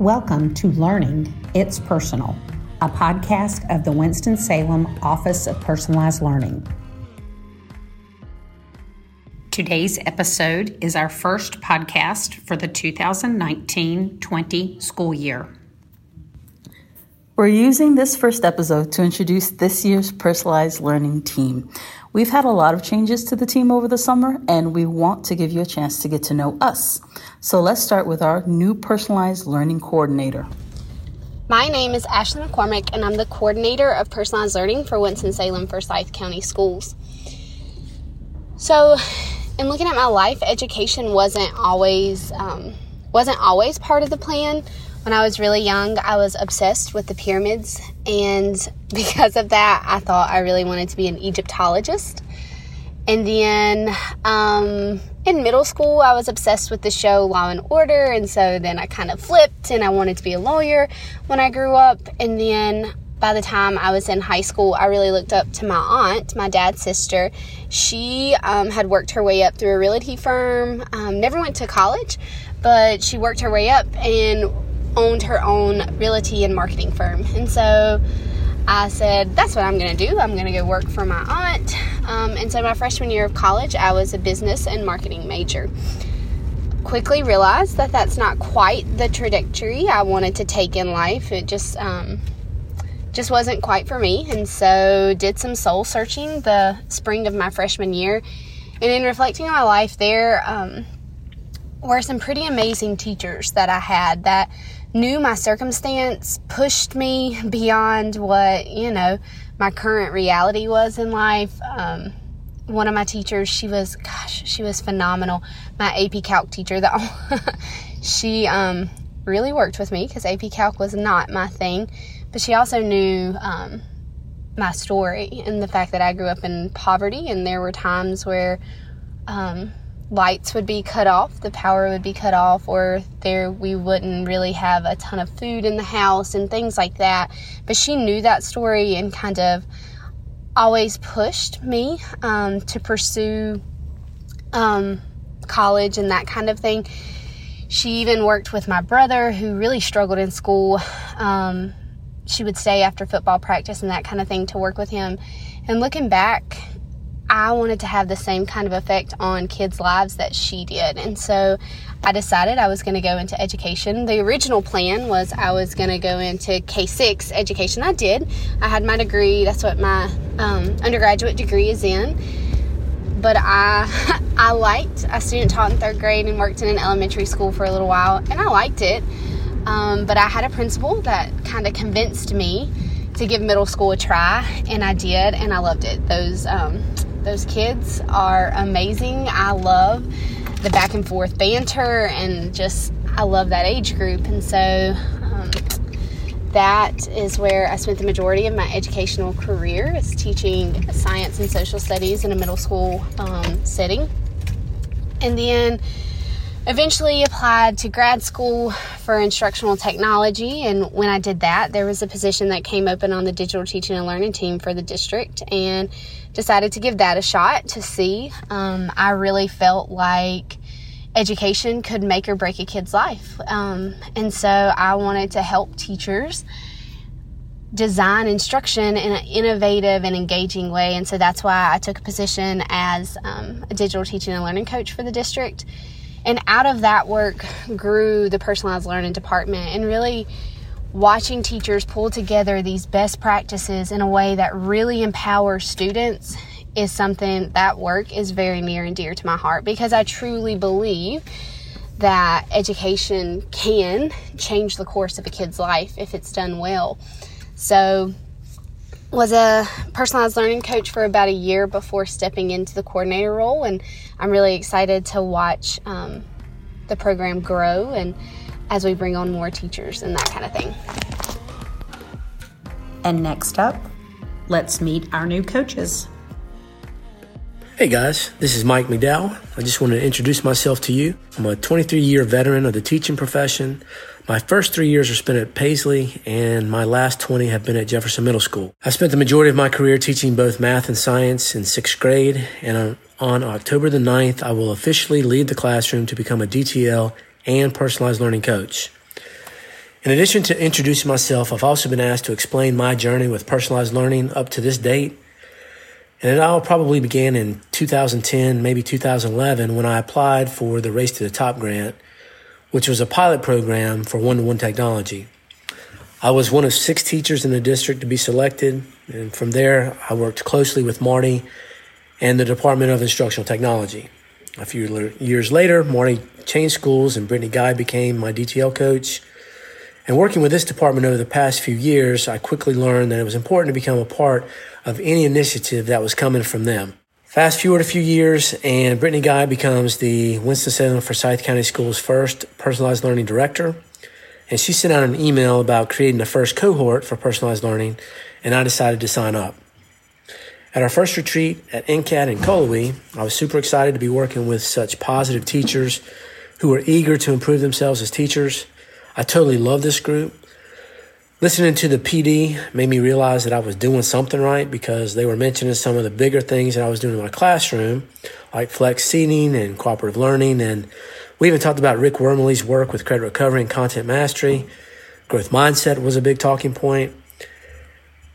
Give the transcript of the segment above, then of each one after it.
Welcome to Learning It's Personal, a podcast of the Winston-Salem Office of Personalized Learning. Today's episode is our first podcast for the 2019 20 school year. We're using this first episode to introduce this year's personalized learning team. We've had a lot of changes to the team over the summer, and we want to give you a chance to get to know us. So let's start with our new personalized learning coordinator. My name is Ashley McCormick, and I'm the coordinator of personalized learning for Winston-Salem Forsyth County Schools. So, in looking at my life, education wasn't always um, wasn't always part of the plan. When I was really young, I was obsessed with the pyramids, and because of that, I thought I really wanted to be an Egyptologist. And then um, in middle school, I was obsessed with the show Law and Order, and so then I kind of flipped and I wanted to be a lawyer when I grew up. And then by the time I was in high school, I really looked up to my aunt, my dad's sister. She um, had worked her way up through a realty firm, um, never went to college, but she worked her way up and owned her own realty and marketing firm. And so I said, that's what I'm going to do. I'm going to go work for my aunt. Um, and so my freshman year of college, I was a business and marketing major. Quickly realized that that's not quite the trajectory I wanted to take in life. It just, um, just wasn't quite for me. And so did some soul searching the spring of my freshman year. And in reflecting on my life, there um, were some pretty amazing teachers that I had that knew my circumstance pushed me beyond what, you know, my current reality was in life. Um, one of my teachers, she was, gosh, she was phenomenal. My AP Calc teacher, though, she um, really worked with me because AP Calc was not my thing, but she also knew um, my story and the fact that I grew up in poverty, and there were times where um, lights would be cut off, the power would be cut off, or there we wouldn't really have a ton of food in the house and things like that. But she knew that story and kind of always pushed me um, to pursue um, college and that kind of thing. She even worked with my brother who really struggled in school. Um, she would stay after football practice and that kind of thing to work with him. And looking back, I wanted to have the same kind of effect on kids' lives that she did. And so I decided I was going to go into education. The original plan was I was going to go into K 6 education. I did. I had my degree, that's what my um, undergraduate degree is in. But I, I liked, I student taught in third grade and worked in an elementary school for a little while, and I liked it. Um, but I had a principal that kind of convinced me to give middle school a try, and I did, and I loved it. Those um, those kids are amazing. I love the back and forth banter and just I love that age group. And so um, that is where I spent the majority of my educational career is teaching science and social studies in a middle school um, setting. And then eventually applied to grad school for instructional technology and when i did that there was a position that came open on the digital teaching and learning team for the district and decided to give that a shot to see um, i really felt like education could make or break a kid's life. Um, and so i wanted to help teachers design instruction in an innovative and engaging way. And so that's why i took a position as um, a digital teaching and learning coach for the district. And out of that work grew the personalized learning department and really watching teachers pull together these best practices in a way that really empowers students is something that work is very near and dear to my heart because I truly believe that education can change the course of a kid's life if it's done well. So was a personalized learning coach for about a year before stepping into the coordinator role, and I'm really excited to watch um, the program grow and as we bring on more teachers and that kind of thing. And next up, let's meet our new coaches. Hey guys, this is Mike McDowell. I just wanted to introduce myself to you. I'm a 23 year veteran of the teaching profession. My first three years are spent at Paisley, and my last 20 have been at Jefferson Middle School. I spent the majority of my career teaching both math and science in sixth grade, and on October the 9th, I will officially leave the classroom to become a DTL and personalized learning coach. In addition to introducing myself, I've also been asked to explain my journey with personalized learning up to this date. And it all probably began in 2010, maybe 2011, when I applied for the Race to the Top grant, which was a pilot program for one to one technology. I was one of six teachers in the district to be selected, and from there, I worked closely with Marty and the Department of Instructional Technology. A few years later, Marty changed schools, and Brittany Guy became my DTL coach. And working with this department over the past few years, I quickly learned that it was important to become a part of any initiative that was coming from them. Fast forward a few years, and Brittany Guy becomes the Winston-Salem Forsyth County Schools' first personalized learning director and she sent out an email about creating the first cohort for personalized learning, and I decided to sign up. At our first retreat at NCCAT in Cullowhee, I was super excited to be working with such positive teachers who were eager to improve themselves as teachers. I totally love this group. Listening to the PD made me realize that I was doing something right because they were mentioning some of the bigger things that I was doing in my classroom, like flex seating and cooperative learning and we even talked about Rick Wormeli's work with credit recovery and content mastery. Growth mindset was a big talking point.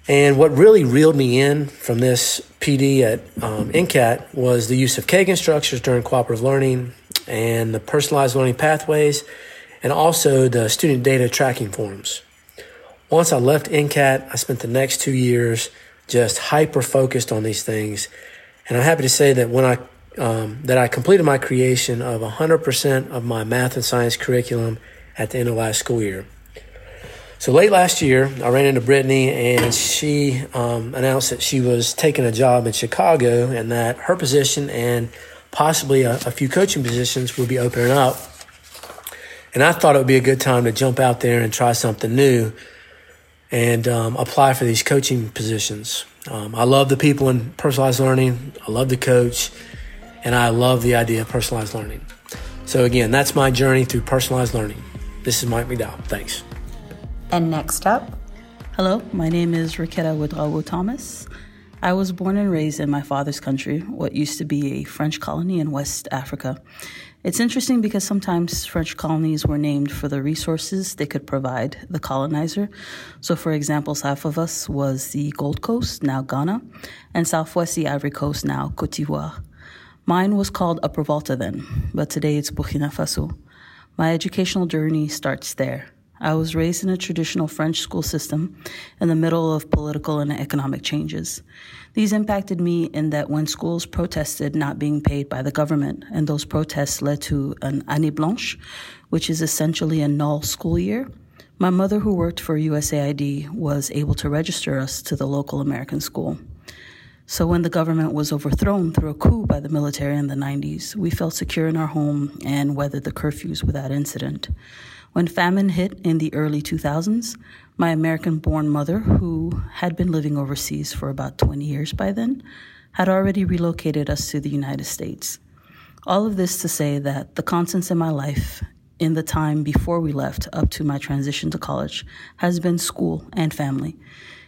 And what really reeled me in from this PD at um, NCCAT was the use of Kagan structures during cooperative learning and the personalized learning pathways, and also the student data tracking forms. Once I left NCCAT, I spent the next two years just hyper focused on these things. And I'm happy to say that when I um, that I completed my creation of 100% of my math and science curriculum at the end of last school year. So late last year, I ran into Brittany and she um, announced that she was taking a job in Chicago and that her position and possibly a, a few coaching positions would be opening up. And I thought it would be a good time to jump out there and try something new and um, apply for these coaching positions. Um, I love the people in personalized learning. I love the coach and I love the idea of personalized learning. So, again, that's my journey through personalized learning. This is Mike McDowell. Thanks. And next up, hello, my name is Riquetta Ouedraogo Thomas. I was born and raised in my father's country, what used to be a French colony in West Africa. It's interesting because sometimes French colonies were named for the resources they could provide the colonizer. So, for example, south of us was the Gold Coast, now Ghana, and southwest the Ivory Coast, now Cote d'Ivoire. Mine was called Upper Volta then, but today it's Burkina Faso. My educational journey starts there. I was raised in a traditional French school system in the middle of political and economic changes. These impacted me in that when schools protested not being paid by the government, and those protests led to an année blanche, which is essentially a null school year, my mother, who worked for USAID, was able to register us to the local American school. So when the government was overthrown through a coup by the military in the 90s, we felt secure in our home and weathered the curfews without incident. When famine hit in the early 2000s, my American born mother, who had been living overseas for about 20 years by then, had already relocated us to the United States. All of this to say that the constants in my life in the time before we left up to my transition to college has been school and family.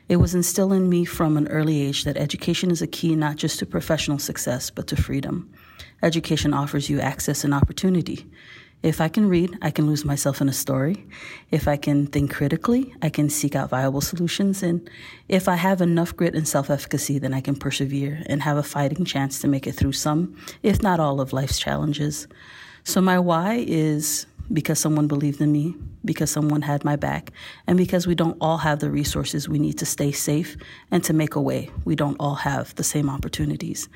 It was instilled in me from an early age that education is a key not just to professional success, but to freedom. Education offers you access and opportunity. If I can read, I can lose myself in a story. If I can think critically, I can seek out viable solutions. And if I have enough grit and self efficacy, then I can persevere and have a fighting chance to make it through some, if not all, of life's challenges. So, my why is because someone believed in me, because someone had my back, and because we don't all have the resources we need to stay safe and to make a way. We don't all have the same opportunities.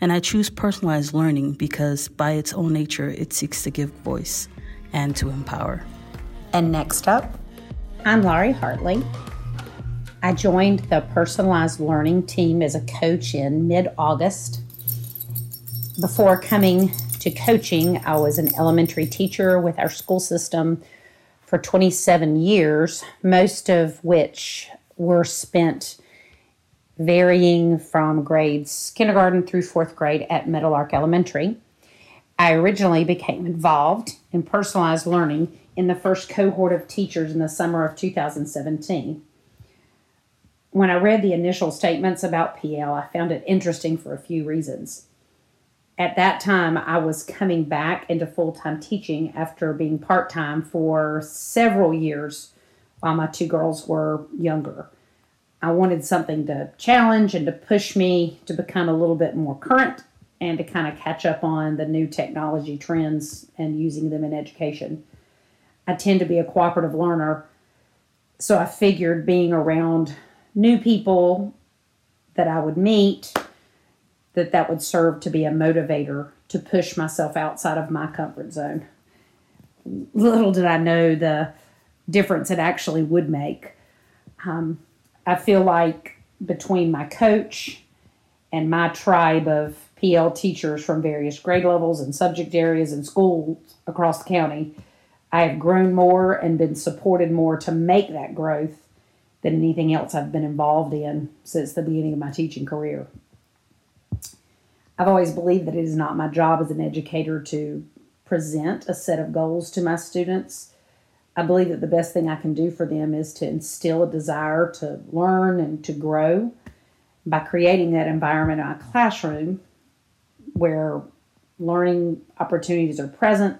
And I choose personalized learning because, by its own nature, it seeks to give voice and to empower. And next up, I'm Laurie Hartley. I joined the personalized learning team as a coach in mid August. Before coming to coaching. I was an elementary teacher with our school system for 27 years, most of which were spent varying from grades kindergarten through fourth grade at Meadowlark Elementary. I originally became involved in personalized learning in the first cohort of teachers in the summer of 2017. When I read the initial statements about PL, I found it interesting for a few reasons at that time, I was coming back into full time teaching after being part time for several years while my two girls were younger. I wanted something to challenge and to push me to become a little bit more current and to kind of catch up on the new technology trends and using them in education. I tend to be a cooperative learner, so I figured being around new people that I would meet that that would serve to be a motivator to push myself outside of my comfort zone. Little did I know the difference it actually would make. Um, I feel like between my coach and my tribe of PL teachers from various grade levels and subject areas and schools across the county, I have grown more and been supported more to make that growth than anything else I've been involved in since the beginning of my teaching career. I've always believed that it is not my job as an educator to present a set of goals to my students. I believe that the best thing I can do for them is to instill a desire to learn and to grow by creating that environment in my classroom where learning opportunities are present,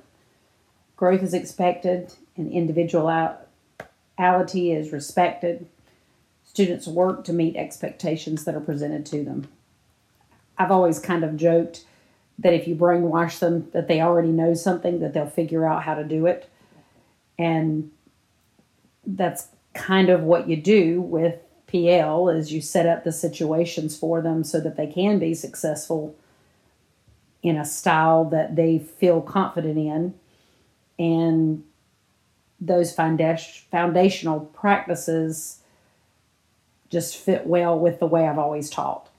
growth is expected, and individuality is respected. Students work to meet expectations that are presented to them. I've always kind of joked that if you brainwash them that they already know something that they'll figure out how to do it and that's kind of what you do with PL is you set up the situations for them so that they can be successful in a style that they feel confident in and those foundational practices just fit well with the way I've always taught.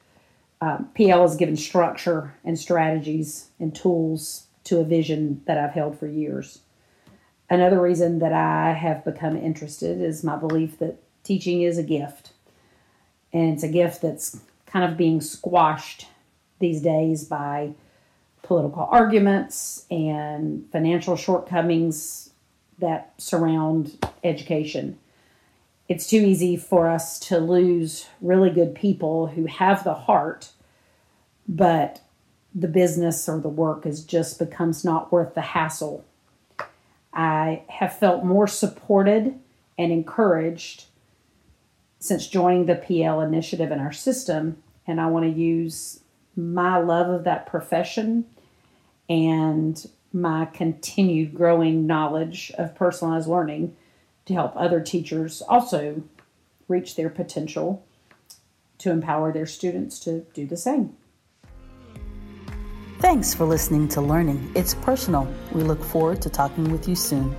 Um, PL has given structure and strategies and tools to a vision that I've held for years. Another reason that I have become interested is my belief that teaching is a gift. And it's a gift that's kind of being squashed these days by political arguments and financial shortcomings that surround education it's too easy for us to lose really good people who have the heart, but the business or the work is just becomes not worth the hassle. I have felt more supported and encouraged since joining the PL initiative in our system, and I want to use my love of that profession and my continued growing knowledge of personalized learning to help other teachers also reach their potential to empower their students to do the same. Thanks for listening to Learning. It's personal. We look forward to talking with you soon.